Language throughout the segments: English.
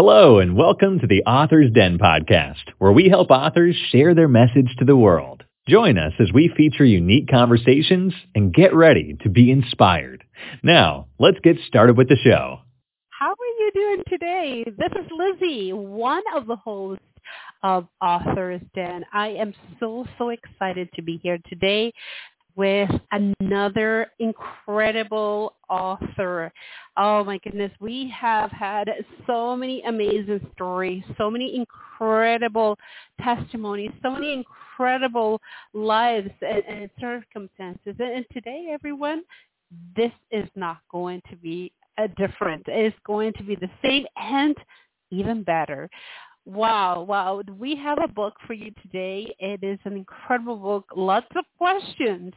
Hello, and welcome to the Author's Den podcast, where we help authors share their message to the world. Join us as we feature unique conversations and get ready to be inspired. Now, let's get started with the show. How are you doing today? This is Lizzie, one of the hosts of Author's Den. I am so, so excited to be here today with another incredible author. Oh my goodness, we have had so many amazing stories, so many incredible testimonies, so many incredible lives and, and circumstances. And, today, everyone, this is not going to be a different. It's going to be the same and even better. Wow, wow. We have a book for you today. It is an incredible book, lots of questions.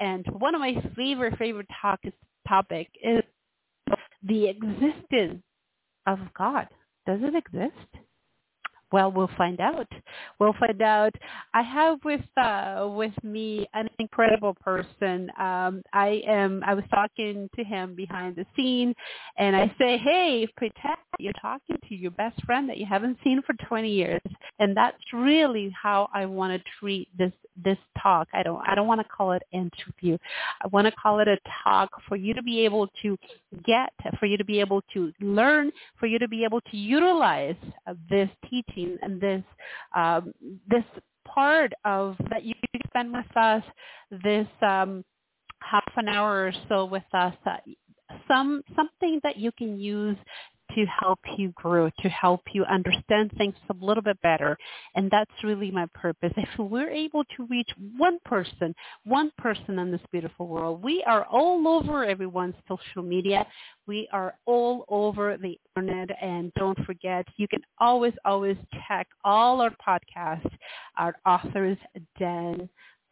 And one of my favorite, favorite talk is, topic is the existence of God. Does it exist? Well, we'll find out. We'll find out. I have with uh, with me an incredible person. Um, I am. I was talking to him behind the scene, and I say, "Hey, pretend you're talking to your best friend that you haven't seen for 20 years." And that's really how I want to treat this this talk. I don't I don't want to call it interview. I want to call it a talk for you to be able to get, for you to be able to learn, for you to be able to utilize this teaching and this um, this part of that you spend with us, this um, half an hour or so with us. Uh, some something that you can use to help you grow, to help you understand things a little bit better. And that's really my purpose. If we're able to reach one person, one person in this beautiful world, we are all over everyone's social media. We are all over the internet. And don't forget, you can always, always check all our podcasts, our authors den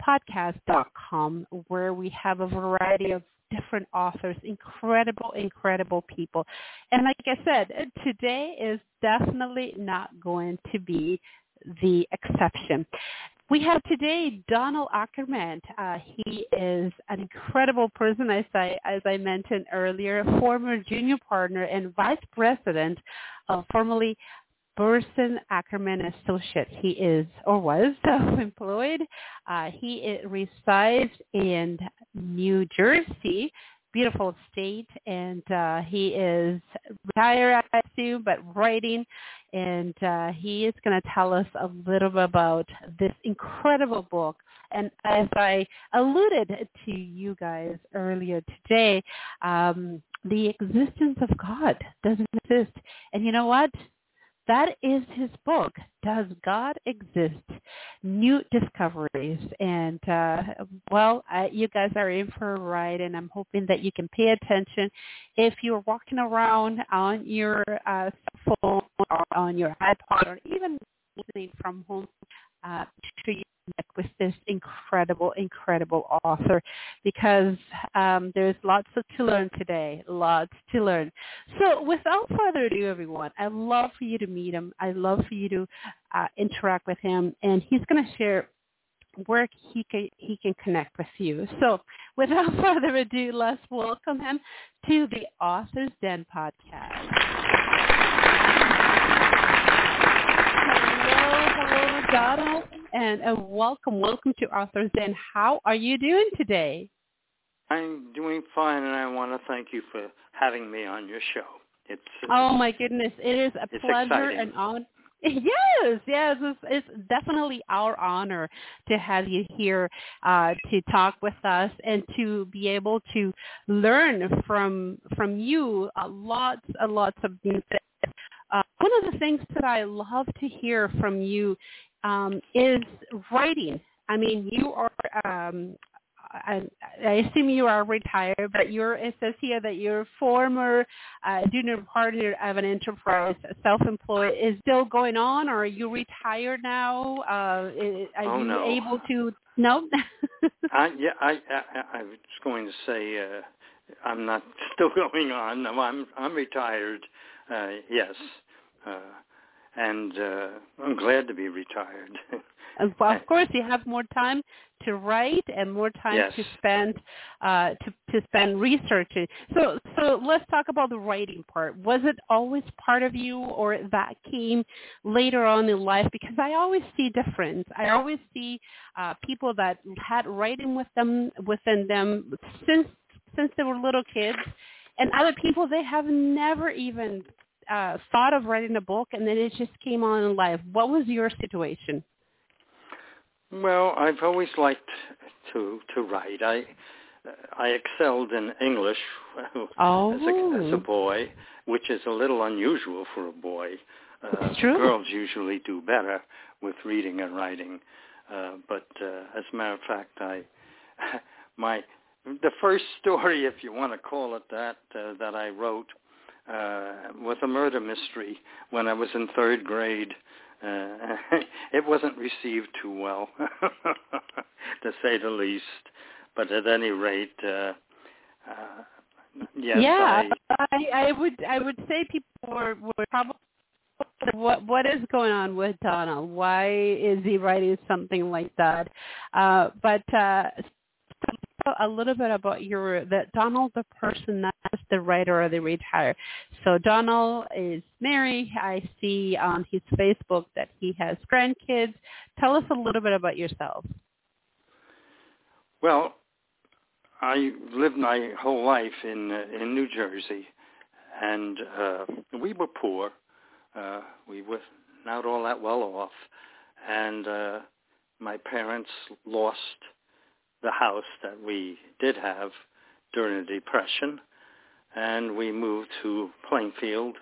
podcast.com where we have a variety of different authors, incredible, incredible people. And like I said, today is definitely not going to be the exception. We have today Donald Ackerman. Uh, he is an incredible person, as I, as I mentioned earlier, a former junior partner and vice president of formerly Burson Ackerman Associates. He is or was self-employed. Uh, he resides in New Jersey, beautiful state, and uh, he is retired, I assume, but writing. And uh, he is going to tell us a little bit about this incredible book. And as I alluded to you guys earlier today, um, the existence of God doesn't exist. And you know what? That is his book. Does God exist? New discoveries. And uh, well, you guys are in for a ride, and I'm hoping that you can pay attention. If you're walking around on your uh, phone or on your iPod or even listening from home, uh, you with this incredible, incredible author because um, there's lots to learn today, lots to learn. So without further ado, everyone, I'd love for you to meet him. I'd love for you to uh, interact with him, and he's going to share where he can he can connect with you. So without further ado, let's welcome him to the Authors Den podcast. Donald, and uh, welcome, welcome to Authors Den. How are you doing today? I'm doing fine, and I want to thank you for having me on your show. It's oh my goodness, it is a pleasure exciting. and honor. Yes, yes, it's, it's, definitely our honor to have you here uh, to talk with us and to be able to learn from from you a lots, and lots of new things. Uh, one of the things that I love to hear from you um, is writing. I mean, you are. Um, I, I assume you are retired, but you're. It says here that you're former uh, junior partner of an enterprise, self-employed. Is still going on, or are you retired now? Uh, are oh, you no. able to? No. I, yeah, I, I, I was going to say uh, I'm not still going on. No, I'm I'm retired. Uh, yes. Uh, and uh, I'm glad to be retired. well, of course, you have more time to write and more time yes. to spend uh, to to spend researching. So, so let's talk about the writing part. Was it always part of you, or that came later on in life? Because I always see difference. I always see uh, people that had writing with them within them since since they were little kids, and other people they have never even uh, thought of writing a book, and then it just came on in life. What was your situation? Well, I've always liked to to write. I I excelled in English oh. as, a, as a boy, which is a little unusual for a boy. Uh, true. Girls usually do better with reading and writing, uh, but uh, as a matter of fact, I my the first story, if you want to call it that, uh, that I wrote uh, was a murder mystery when I was in third grade. Uh, it wasn't received too well, to say the least. But at any rate, uh, uh, yes, yeah, I, I, I would I would say people were, were probably what what is going on with Donald? Why is he writing something like that? Uh, but uh, a little bit about your that Donald the person, just the writer or the retired. So Donald is married. I see on his Facebook that he has grandkids. Tell us a little bit about yourself. Well, I lived my whole life in uh, in New Jersey, and uh, we were poor. Uh, we were not all that well off, and uh, my parents lost the house that we did have during the Depression, and we moved to Plainfield,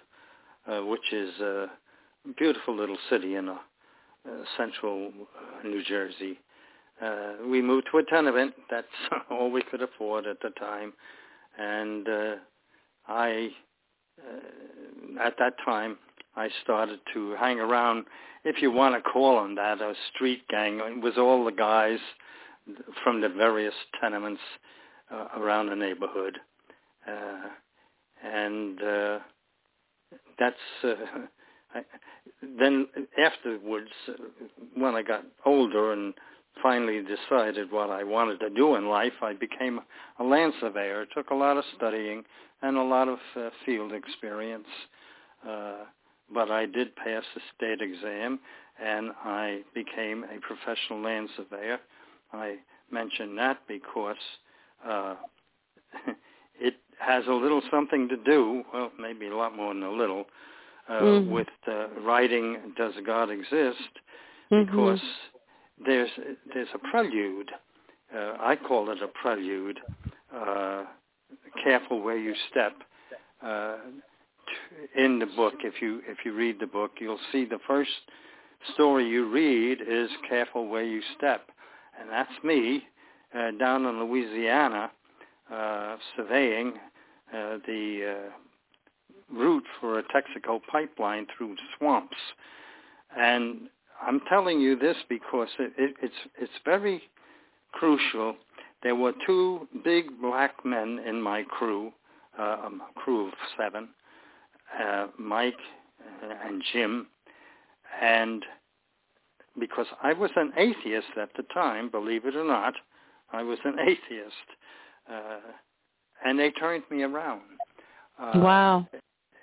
uh, which is a beautiful little city in a, uh, central uh, New Jersey. Uh, we moved to a tenement. That's all we could afford at the time, and uh, I, uh, at that time, I started to hang around, if you want to call them that, a street gang. It was all the guys from the various tenements uh, around the neighborhood. Uh, and uh, that's uh, I, then afterwards uh, when I got older and finally decided what I wanted to do in life, I became a land surveyor. It took a lot of studying and a lot of uh, field experience. Uh, but I did pass the state exam and I became a professional land surveyor I mention that because uh, it has a little something to do, well, maybe a lot more than a little, uh, mm-hmm. with uh, writing "Does God Exist?" Mm-hmm. Because there's there's a prelude. Uh, I call it a prelude. Uh, careful where you step. Uh, in the book, if you if you read the book, you'll see the first story you read is "Careful where you step." And that's me uh, down in Louisiana uh, surveying uh, the uh, route for a Texaco pipeline through swamps. And I'm telling you this because it, it, it's it's very crucial. There were two big black men in my crew, uh, a crew of seven, uh, Mike and Jim, and because I was an atheist at the time, believe it or not. I was an atheist. Uh, and they turned me around. Uh, wow.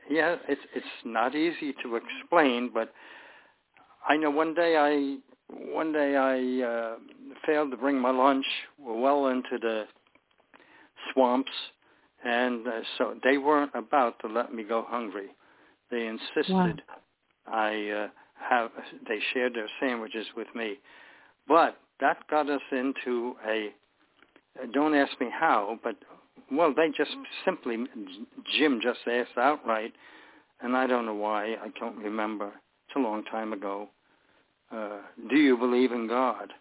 Yeah, it's it's not easy to explain, but I know one day I one day I uh, failed to bring my lunch. Well into the swamps, and uh, so they weren't about to let me go hungry. They insisted wow. I uh, have they shared their sandwiches with me. But that got us into a don't ask me how, but well, they just simply Jim just asked outright, and I don't know why. I don't remember. It's a long time ago. Uh, do you believe in God?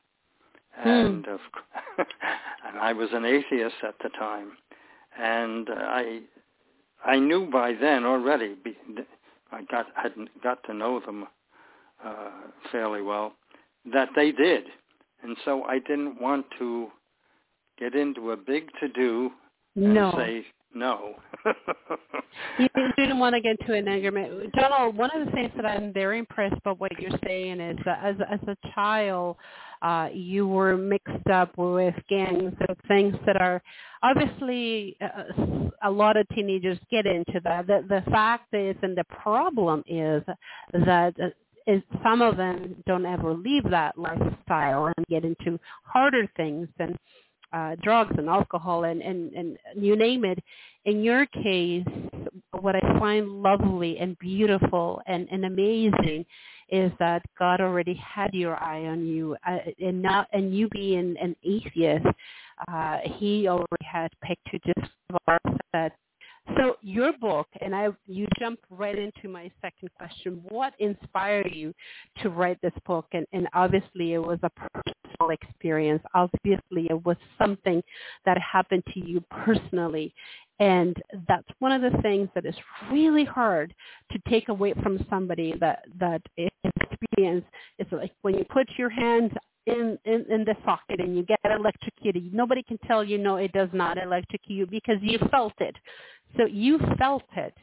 Hmm. And of, and I was an atheist at the time, and I I knew by then already. I got had got to know them uh, fairly well, that they did. And so I didn't want to get into a big to-do and no. say, no. you didn't want to get into an argument. Donald, one of the things that I'm very impressed by what you're saying is that as, as a child, uh, you were mixed up with gangs of things that are obviously uh, a lot of teenagers get into that. The, the fact is, and the problem is that some of them don't ever leave that lifestyle and get into harder things and uh, drugs and alcohol and, and, and you name it. In your case, what I find lovely and beautiful and, and amazing is that God already had your eye on you, uh, and not and you being an atheist, uh, He already had picked you just that so your book, and I, you jumped right into my second question. What inspired you to write this book? And, and obviously, it was a personal experience. Obviously, it was something that happened to you personally, and that's one of the things that is really hard to take away from somebody that that experience. It's like when you put your hands in, in in the socket and you get electrocuted nobody can tell you no it does not electrocute you because you felt it so you felt it.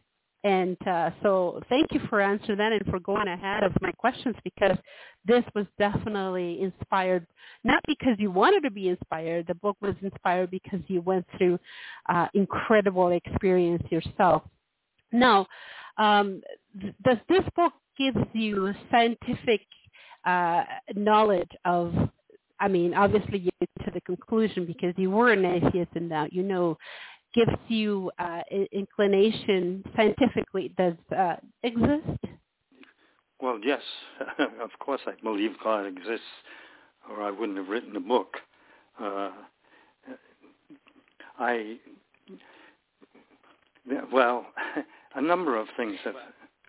And uh, so thank you for answering that and for going ahead of my questions because this was definitely inspired, not because you wanted to be inspired. The book was inspired because you went through uh, incredible experience yourself. Now, um, th- does this book gives you scientific uh, knowledge of I mean, obviously you get to the conclusion because you were an atheist and now you know gives you uh, inclination scientifically does uh, exist? Well, yes, of course I believe God exists, or I wouldn't have written the book. Uh, I well, a number of things have.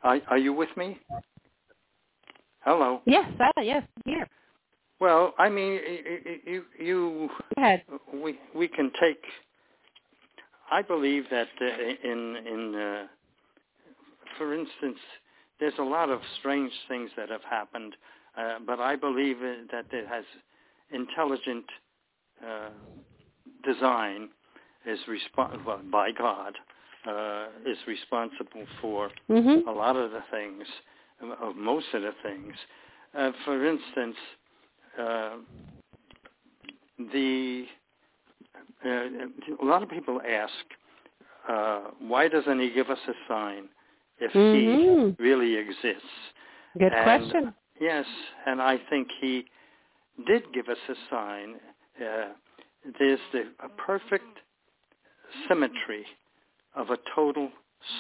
Are, are you with me? Hello. Yes, uh, yes, here. Well, I mean, you you. Ahead. We we can take I believe that uh, in in uh, for instance, there's a lot of strange things that have happened, uh, but I believe that it has intelligent uh, design is responsible well, by God uh, is responsible for mm-hmm. a lot of the things, of most of the things. Uh, for instance, uh, the uh, a lot of people ask, uh, why doesn't he give us a sign if mm-hmm. he really exists? Good and, question. Yes, and I think he did give us a sign. Uh, there's the, a perfect symmetry of a total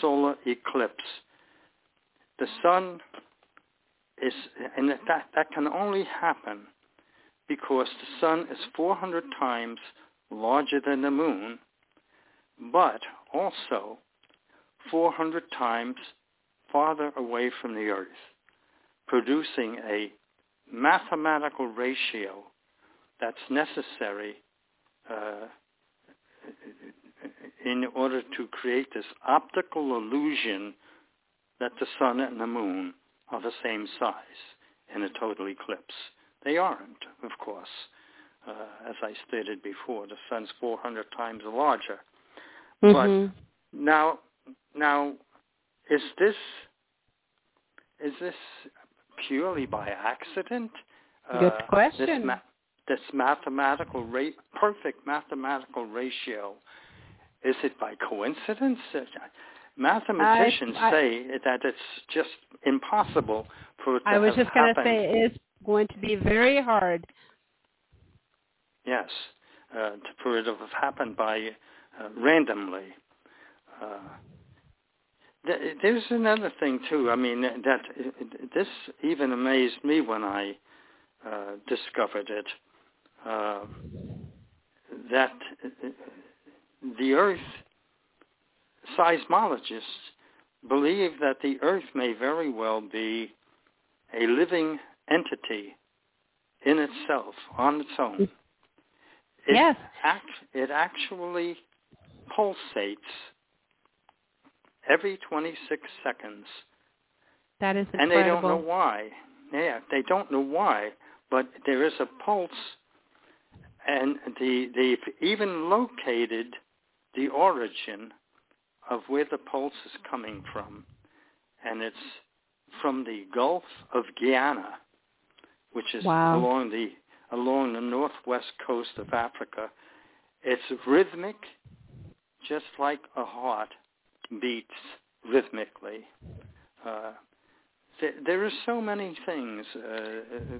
solar eclipse. The sun is, and that, that can only happen because the sun is 400 times larger than the moon, but also 400 times farther away from the earth, producing a mathematical ratio that's necessary uh, in order to create this optical illusion that the sun and the moon are the same size in a total eclipse. They aren't, of course uh, as I stated before, the sun's 400 times larger. Mm-hmm. But now, now, is this is this purely by accident? Good uh, question. This, ma- this mathematical rate, perfect mathematical ratio, is it by coincidence? Mathematicians I, I, say that it's just impossible for it to I was just going to say it's going to be very hard Yes, uh, it to have happened by uh, randomly. Uh, th- there's another thing too. I mean, that this even amazed me when I uh, discovered it. Uh, that the Earth seismologists believe that the Earth may very well be a living entity in itself, on its own. It yes. Act, it actually pulsates every 26 seconds. That is incredible. And they don't know why. Yeah, they don't know why, but there is a pulse, and the, they've even located the origin of where the pulse is coming from, and it's from the Gulf of Guiana, which is wow. along the along the northwest coast of Africa. It's rhythmic, just like a heart beats rhythmically. Uh, th- there are so many things uh,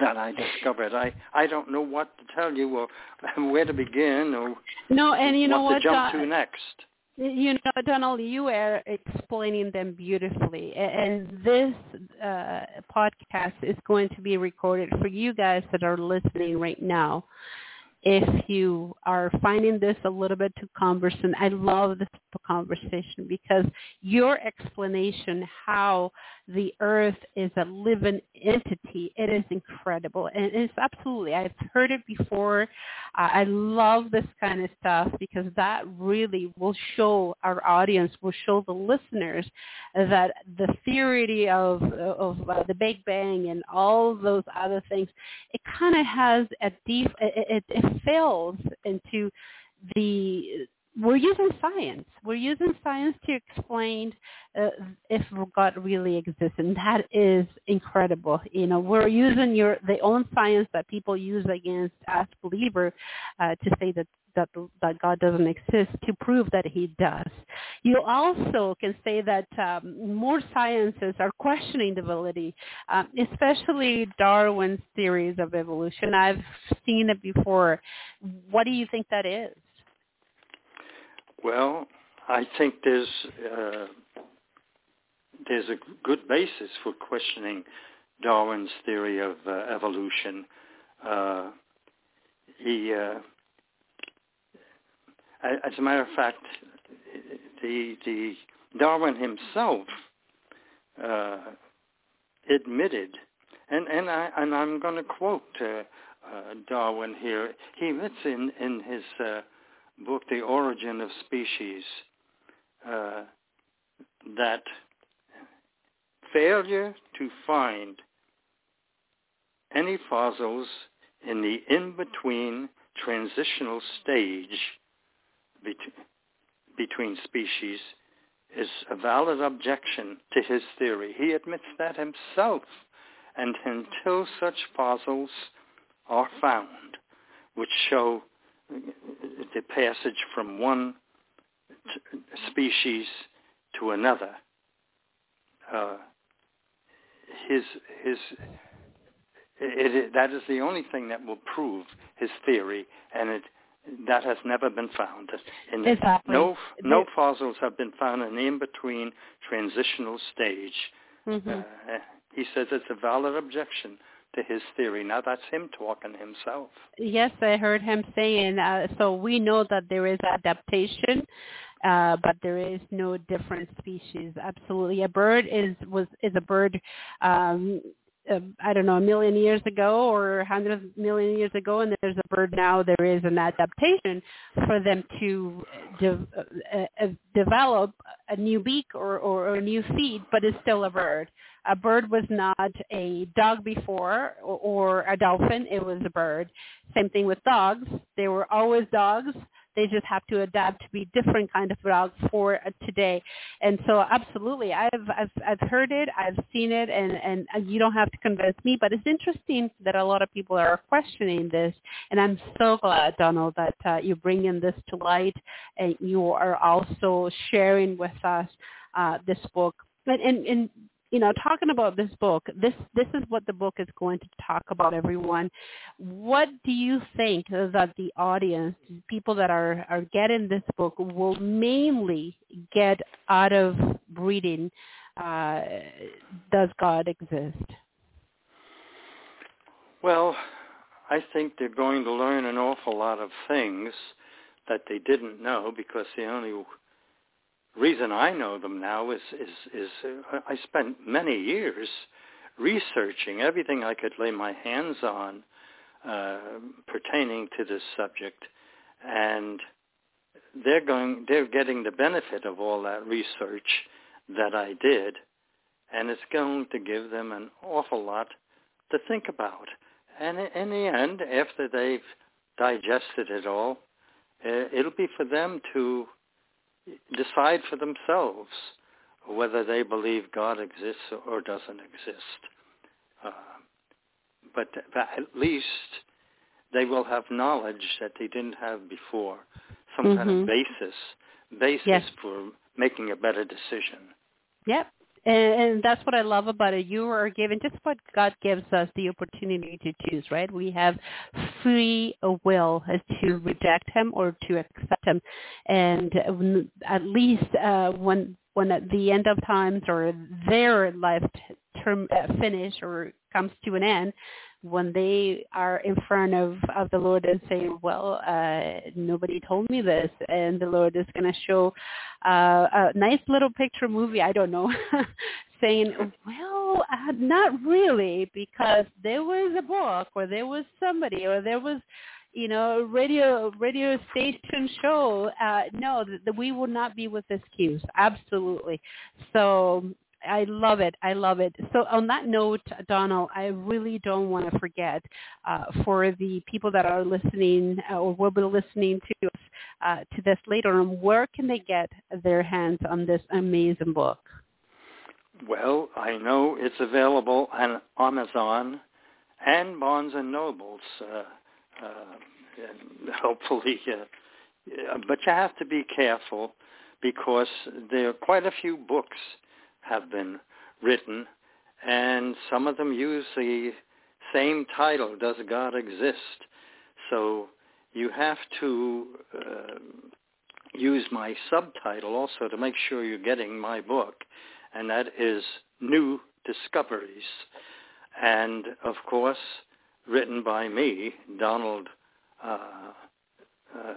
that I discovered. I I don't know what to tell you or where to begin or no, and you know what, what to jump uh, to next. You know, Donald, you are explaining them beautifully, and this uh, podcast is going to be recorded for you guys that are listening right now if you are finding this a little bit too cumbersome, I love this conversation because your explanation how the earth is a living entity, it is incredible. And it's absolutely, I've heard it before. Uh, I love this kind of stuff because that really will show our audience, will show the listeners that the theory of, of uh, the Big Bang and all those other things, it kind of has a deep, it, it, it fails into the we're using science. We're using science to explain uh, if God really exists, and that is incredible. You know, we're using your the own science that people use against us believer uh, to say that that that God doesn't exist to prove that He does. You also can say that um, more sciences are questioning the validity, um, especially Darwin's theories of evolution. I've seen it before. What do you think that is? Well, I think there's uh, there's a good basis for questioning Darwin's theory of uh, evolution. Uh, he uh, as a matter of fact, the the Darwin himself uh, admitted, and and I and I'm going to quote uh, Darwin here. He admits in in his book, The Origin of Species, uh, that failure to find any fossils in the in-between transitional stage between species is a valid objection to his theory. He admits that himself. And until such fossils are found, which show the passage from one species to another, uh, his his it, it, that is the only thing that will prove his theory, and it that has never been found. In exactly. No, no fossils have been found in the in-between transitional stage. Mm-hmm. Uh, he says it's a valid objection to his theory. Now that's him talking himself. Yes, I heard him saying. Uh, so we know that there is adaptation, uh, but there is no different species. Absolutely, a bird is was is a bird. Um, uh, I don't know, a million years ago or a hundred million years ago, and there's a bird now, there is an adaptation for them to de- uh, uh, develop a new beak or, or, or a new feet, but it's still a bird. A bird was not a dog before or, or a dolphin, it was a bird. Same thing with dogs. They were always dogs they just have to adapt to be different kind of dogs for today. And so absolutely, I've, I've, I've heard it, I've seen it, and, and you don't have to convince me, but it's interesting that a lot of people are questioning this. And I'm so glad, Donald, that uh, you're bringing this to light and you are also sharing with us uh, this book. And, and, and you know, talking about this book, this this is what the book is going to talk about, everyone. What do you think that the audience, people that are are getting this book, will mainly get out of reading? Uh, Does God exist? Well, I think they're going to learn an awful lot of things that they didn't know because the only reason I know them now is is is uh, I spent many years researching everything I could lay my hands on uh, pertaining to this subject, and they're going they're getting the benefit of all that research that I did, and it's going to give them an awful lot to think about. And in the end, after they've digested it all, uh, it'll be for them to decide for themselves whether they believe God exists or doesn't exist. Uh, but at least they will have knowledge that they didn't have before, some mm-hmm. kind of mm-hmm. basis, basis yes. for making a better decision. Yep. And, and that's what I love about it. You are given just what God gives us the opportunity to choose, right? We have free will as to reject Him or to accept Him, and at least uh, when when at the end of times or their life term uh, finish or comes to an end, when they are in front of, of the Lord and say, well, uh, nobody told me this, and the Lord is going to show uh, a nice little picture movie, I don't know, saying, well, uh, not really, because there was a book or there was somebody or there was you know, radio radio station show. Uh, no, that we will not be with excuse. Absolutely. So I love it. I love it. So on that note, Donald, I really don't want to forget uh, for the people that are listening uh, or will be listening to us uh, to this later on, where can they get their hands on this amazing book? Well, I know it's available on Amazon and Barnes and Nobles. Uh, uh, hopefully, uh, but you have to be careful because there are quite a few books have been written, and some of them use the same title, Does God Exist? So you have to uh, use my subtitle also to make sure you're getting my book, and that is New Discoveries. And of course, written by me, Donald uh, uh,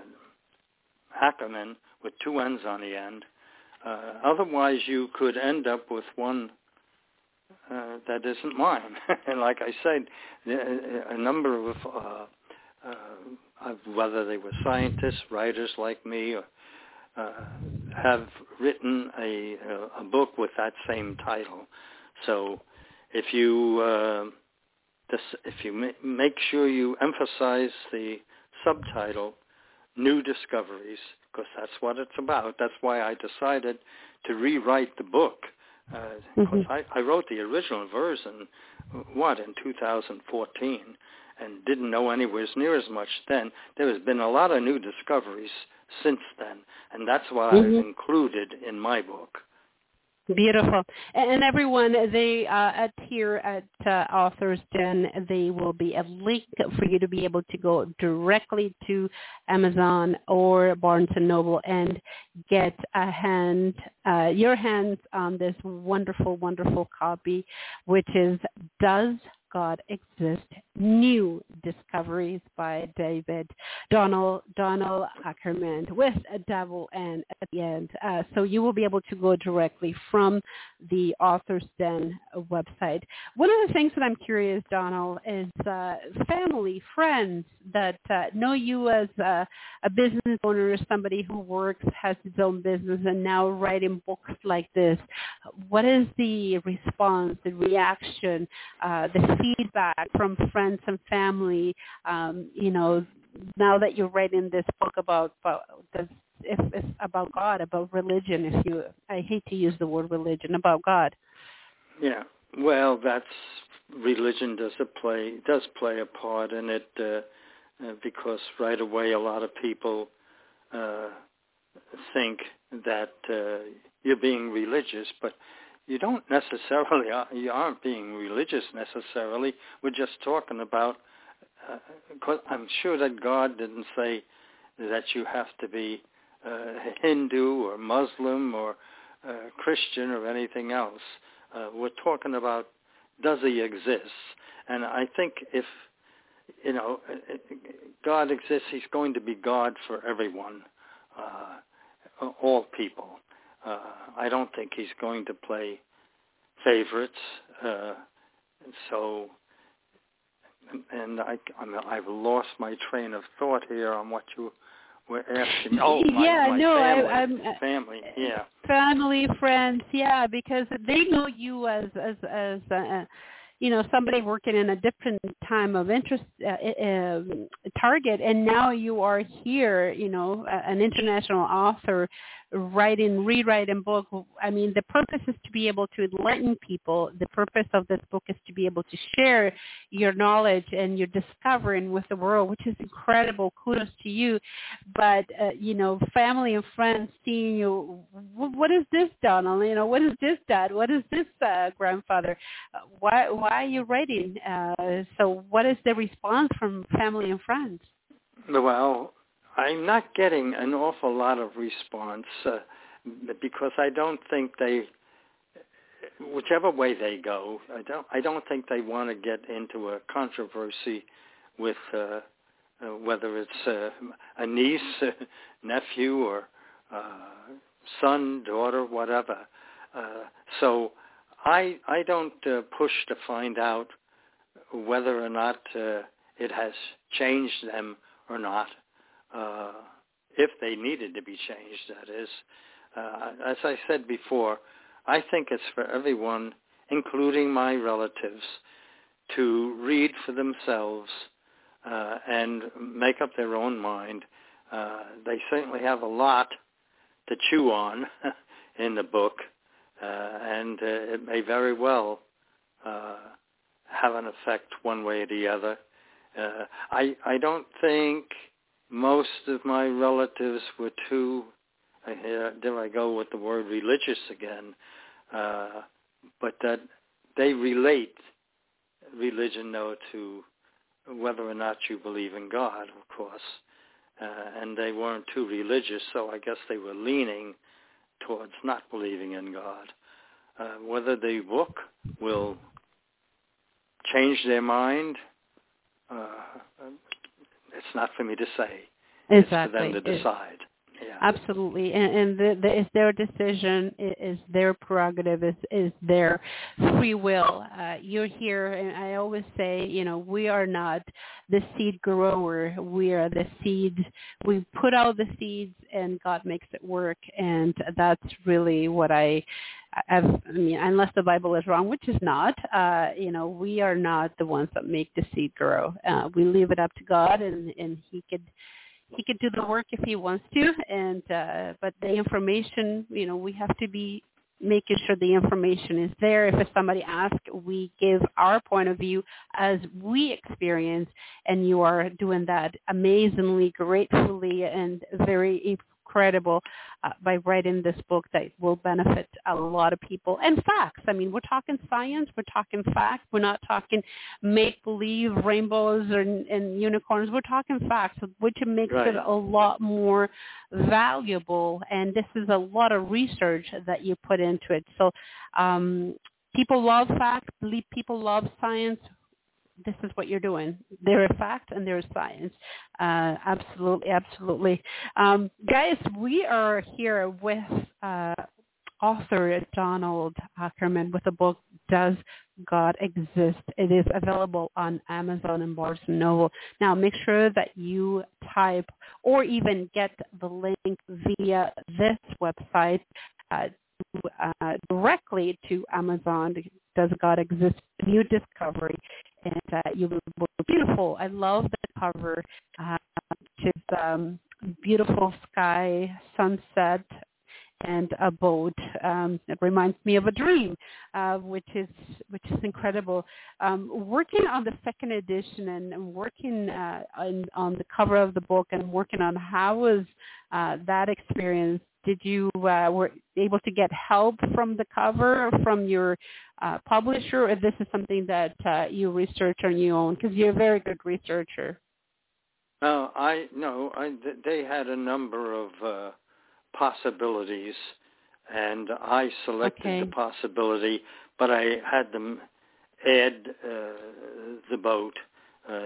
Ackerman, with two N's on the end, uh, otherwise, you could end up with one uh, that isn't mine. and like I said, a number of, uh, uh, whether they were scientists, writers like me, uh, have written a, a book with that same title. So if you uh, if you make sure you emphasize the subtitle, New Discoveries, because that's what it's about. That's why I decided to rewrite the book. Uh, mm-hmm. I, I wrote the original version, what, in 2014, and didn't know anywhere near as much then. There has been a lot of new discoveries since then, and that's why mm-hmm. I've included in my book. Beautiful. And everyone, they uh, at here at uh, Authors Den, they will be a link for you to be able to go directly to Amazon or Barnes and Noble and get a hand, uh, your hands on this wonderful, wonderful copy, which is Does God Exist, New Discoveries by David Donald Donald Ackerman with a double N at the end. Uh, so you will be able to go directly from the Author's Den website. One of the things that I'm curious, Donald, is uh, family, friends that uh, know you as a, a business owner, somebody who works, has his own business, and now writing books like this. What is the response, the reaction, uh, the feedback from friends and family, um, you know, now that you're writing this book about, about the, if it's about God, about religion, if you, I hate to use the word religion, about God. Yeah, well, that's religion does a play does play a part in it uh, uh, because right away a lot of people uh, think that uh, you're being religious, but you don't necessarily uh, you aren't being religious necessarily. We're just talking about. Uh, I'm sure that God didn't say that you have to be uh, Hindu or Muslim or uh, Christian or anything else. Uh, we're talking about does he exist? And I think if you know God exists, he's going to be God for everyone, uh, all people. Uh, I don't think he's going to play favorites. Uh, so, and I, I'm, I've lost my train of thought here on what you were asking. Oh, my, yeah, my no, family, I, I'm family, yeah, family, friends, yeah, because they know you as as as. Uh, you know somebody working in a different time of interest uh, uh, target and now you are here you know an international author writing, rewriting book. I mean, the purpose is to be able to enlighten people. The purpose of this book is to be able to share your knowledge and your discovering with the world, which is incredible. Kudos to you. But uh, you know, family and friends seeing you, what is this, Donald? You know, what is this, Dad? What is this, uh, grandfather? Uh, why why are you writing? Uh, so, what is the response from family and friends? Well, I'm not getting an awful lot of response uh, because I don't think they, whichever way they go, I don't. I don't think they want to get into a controversy with uh, uh, whether it's uh, a niece, nephew, or uh, son, daughter, whatever. Uh, so I I don't uh, push to find out whether or not uh, it has changed them or not uh, if they needed to be changed, that is. Uh, as I said before, I think it's for everyone, including my relatives, to read for themselves uh, and make up their own mind. Uh, they certainly have a lot to chew on in the book, uh, and uh, it may very well uh, have an effect one way or the other. Uh, I I don't think most of my relatives were too, here, there I go with the word religious again, uh, but that they relate religion, though, to whether or not you believe in God, of course. Uh, and they weren't too religious, so I guess they were leaning towards not believing in God. Uh, whether the book will change their mind, uh, it's not for me to say. Exactly. It's for them to decide. Yeah. Absolutely, and, and the, the, it's their decision, is their prerogative, is is their free will. Uh, you're here, and I always say, you know, we are not the seed grower. We are the seed. We put out the seeds, and God makes it work, and that's really what I. I've, I mean, unless the Bible is wrong, which is not, uh, you know, we are not the ones that make the seed grow. Uh, we leave it up to God, and and He could he could do the work if he wants to and uh but the information you know we have to be making sure the information is there if somebody asks we give our point of view as we experience and you are doing that amazingly gratefully and very incredible uh, by writing this book that will benefit a lot of people. And facts. I mean, we're talking science. We're talking facts. We're not talking make-believe rainbows and, and unicorns. We're talking facts, which makes right. it a lot more valuable. And this is a lot of research that you put into it. So um, people love facts. People love science this is what you're doing. There is fact and there is science. Uh, absolutely, absolutely. Um, guys, we are here with uh, author Donald Ackerman with the book Does God Exist? It is available on Amazon and Barnes & Noble. Now, make sure that you type or even get the link via this website uh, uh, directly to Amazon. Does God Exist? New Discovery and uh, you were beautiful. I love the cover, uh, which is um, beautiful sky, sunset, and a boat. Um, it reminds me of a dream, uh, which is which is incredible. Um, working on the second edition and, and working uh, on, on the cover of the book and working on how was uh, that experience did you uh, were able to get help from the cover from your uh, publisher, or this is something that uh, you research on your own? Because you're a very good researcher. No, I no, I, they had a number of uh, possibilities, and I selected okay. the possibility, but I had them add uh, the boat. Uh,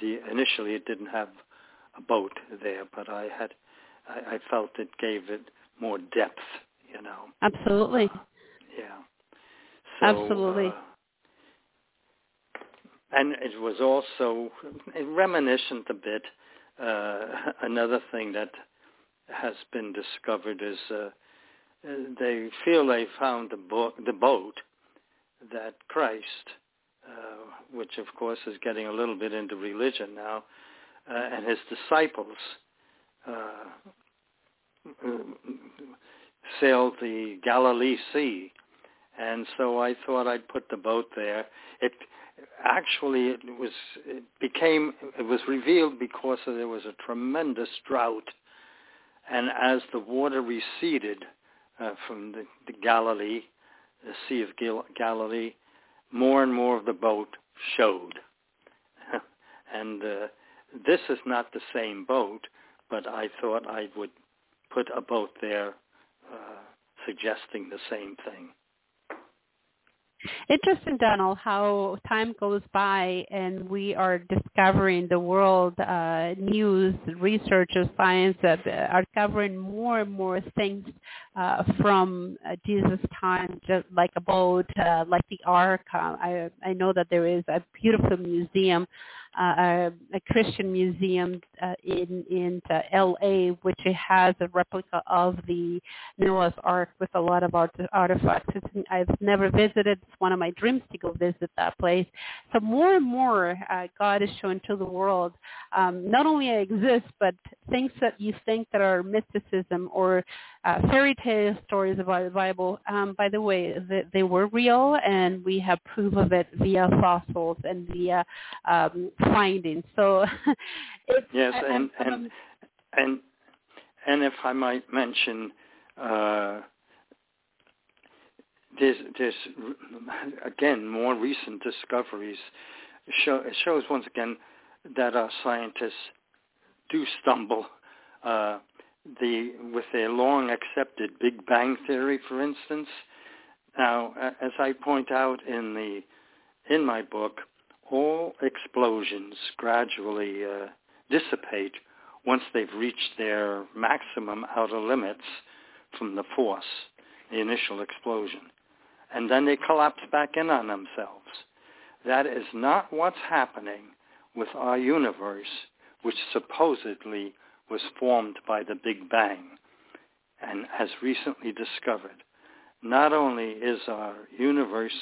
the, initially, it didn't have a boat there, but I had I, I felt it gave it more depth, you know. Absolutely. Uh, yeah. So, Absolutely. Uh, and it was also reminiscent a bit. Uh, another thing that has been discovered is uh, they feel they found the, bo- the boat that Christ, uh, which of course is getting a little bit into religion now, uh, and his disciples uh, sailed the Galilee Sea, and so I thought I'd put the boat there. It actually it was it became it was revealed because there was a tremendous drought, and as the water receded uh, from the, the Galilee, the Sea of Gal- Galilee, more and more of the boat showed, and uh, this is not the same boat, but I thought I would put a boat there uh, suggesting the same thing. Interesting, Donald, how time goes by and we are discovering the world uh, news, research of science that are covering more and more things uh, from uh, Jesus' time, just like a boat, uh, like the Ark. Uh, I, I know that there is a beautiful museum uh, a, Christian museum uh, in in uh, L.A., which has a replica of the Noah's Ark with a lot of art, artifacts. It's, I've never visited. It's one of my dreams to go visit that place. So more and more, uh, God is showing to the world um, not only exist, but things that you think that are mysticism or uh, fairy tale stories about the Bible. Um, by the way, they, they were real, and we have proof of it via fossils and via um, findings. So, yes, and and and and if I might mention. Uh, there's, there's again more recent discoveries show it shows once again that our scientists do stumble uh, the with their long accepted Big Bang theory, for instance. Now, as I point out in the in my book, all explosions gradually uh, dissipate once they've reached their maximum outer limits from the force, the initial explosion, and then they collapse back in on themselves. That is not what's happening with our universe, which supposedly was formed by the Big Bang and has recently discovered not only is our universe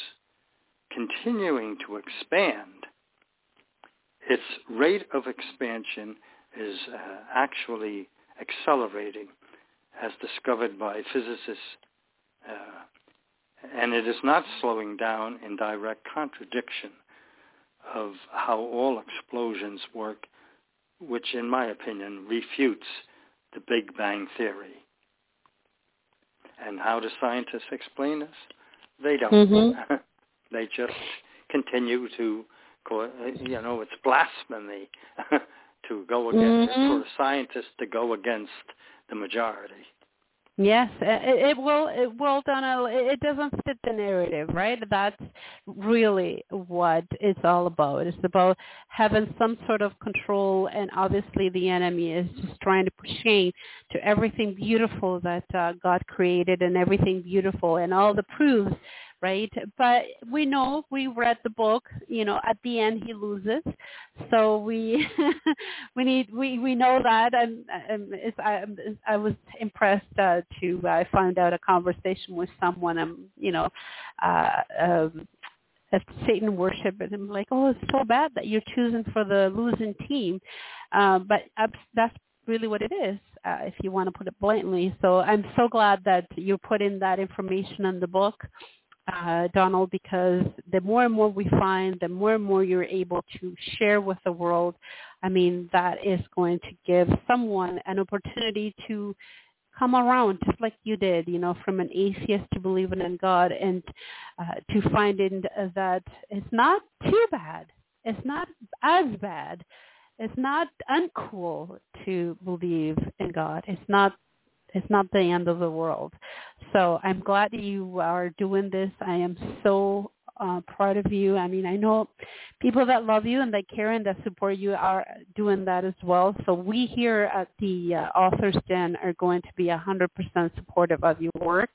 continuing to expand, its rate of expansion is uh, actually accelerating as discovered by physicists uh, and it is not slowing down in direct contradiction of how all explosions work which in my opinion refutes the Big Bang Theory. And how do scientists explain this? They don't. Mm-hmm. they just continue to, you know, it's blasphemy to go against, mm-hmm. for a scientist to go against the majority. Yes, it, it will. It will, Donald. It doesn't fit the narrative, right? That's really what it's all about. It's about having some sort of control, and obviously the enemy is just trying to push shame to everything beautiful that uh, God created and everything beautiful and all the proofs right? But we know we read the book. You know, at the end he loses, so we we need we we know that. And, and I I was impressed uh, to I uh, found out a conversation with someone. Um, you know, uh, um, Satan worship, and I'm like, oh, it's so bad that you're choosing for the losing team. Uh, but that's really what it is, uh, if you want to put it bluntly. So I'm so glad that you put in that information in the book uh, Donald, because the more and more we find, the more and more you're able to share with the world. I mean, that is going to give someone an opportunity to come around just like you did, you know, from an atheist to believing in God and uh, to finding that it's not too bad. It's not as bad. It's not uncool to believe in God. It's not it's not the end of the world. So I'm glad you are doing this. I am so uh, proud of you. I mean, I know people that love you and that care and that support you are doing that as well. So we here at the uh, Authors Den are going to be 100% supportive of your work.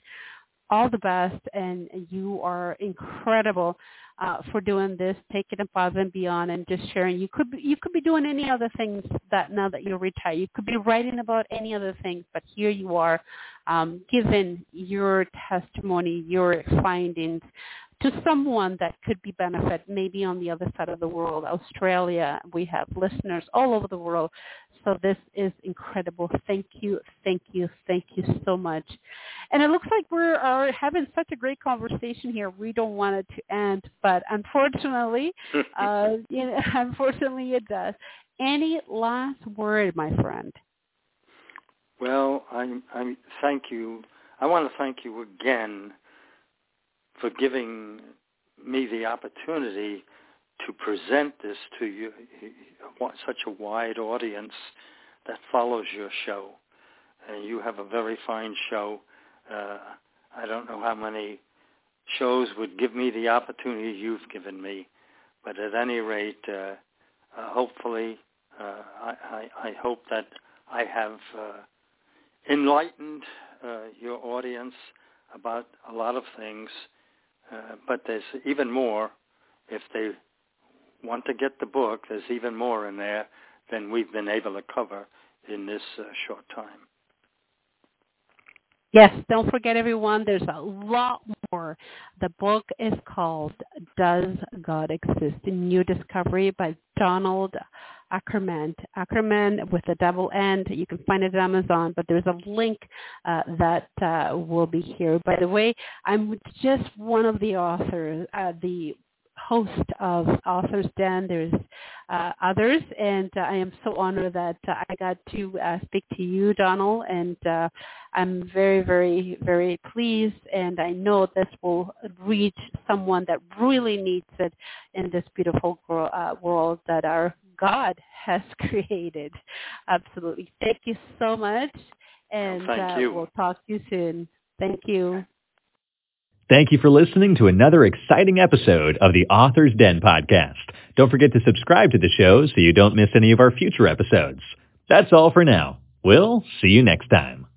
All the best, and you are incredible uh, for doing this, taking it above and beyond, and just sharing. You could be, you could be doing any other things that now that you're retired. You could be writing about any other things, but here you are, um, giving your testimony, your findings to someone that could be benefit maybe on the other side of the world, Australia. We have listeners all over the world. So this is incredible. Thank you, thank you, thank you so much. And it looks like we're are having such a great conversation here. We don't want it to end, but unfortunately, uh, you know, unfortunately it does. Any last word, my friend? Well, I, I thank you. I want to thank you again for giving me the opportunity to present this to you, such a wide audience that follows your show. And you have a very fine show. Uh, I don't know how many shows would give me the opportunity you've given me, but at any rate, uh, uh, hopefully, uh, I, I, I, hope that I have uh, enlightened uh, your audience about a lot of things. But there's even more if they want to get the book, there's even more in there than we've been able to cover in this uh, short time. Yes, don't forget everyone, there's a lot more. The book is called Does God Exist? New Discovery by Donald Ackerman. Ackerman with a double N. You can find it at Amazon, but there's a link uh, that uh, will be here. By the way, I'm just one of the authors, uh, the host of Authors Den. There's uh, others, and uh, I am so honored that uh, I got to uh, speak to you, Donald, and uh, I'm very, very, very pleased, and I know this will reach someone that really needs it in this beautiful uh, world that our God has created. Absolutely. Thank you so much, and uh, we'll talk to you soon. Thank you. Thank you for listening to another exciting episode of the Author's Den podcast. Don't forget to subscribe to the show so you don't miss any of our future episodes. That's all for now. We'll see you next time.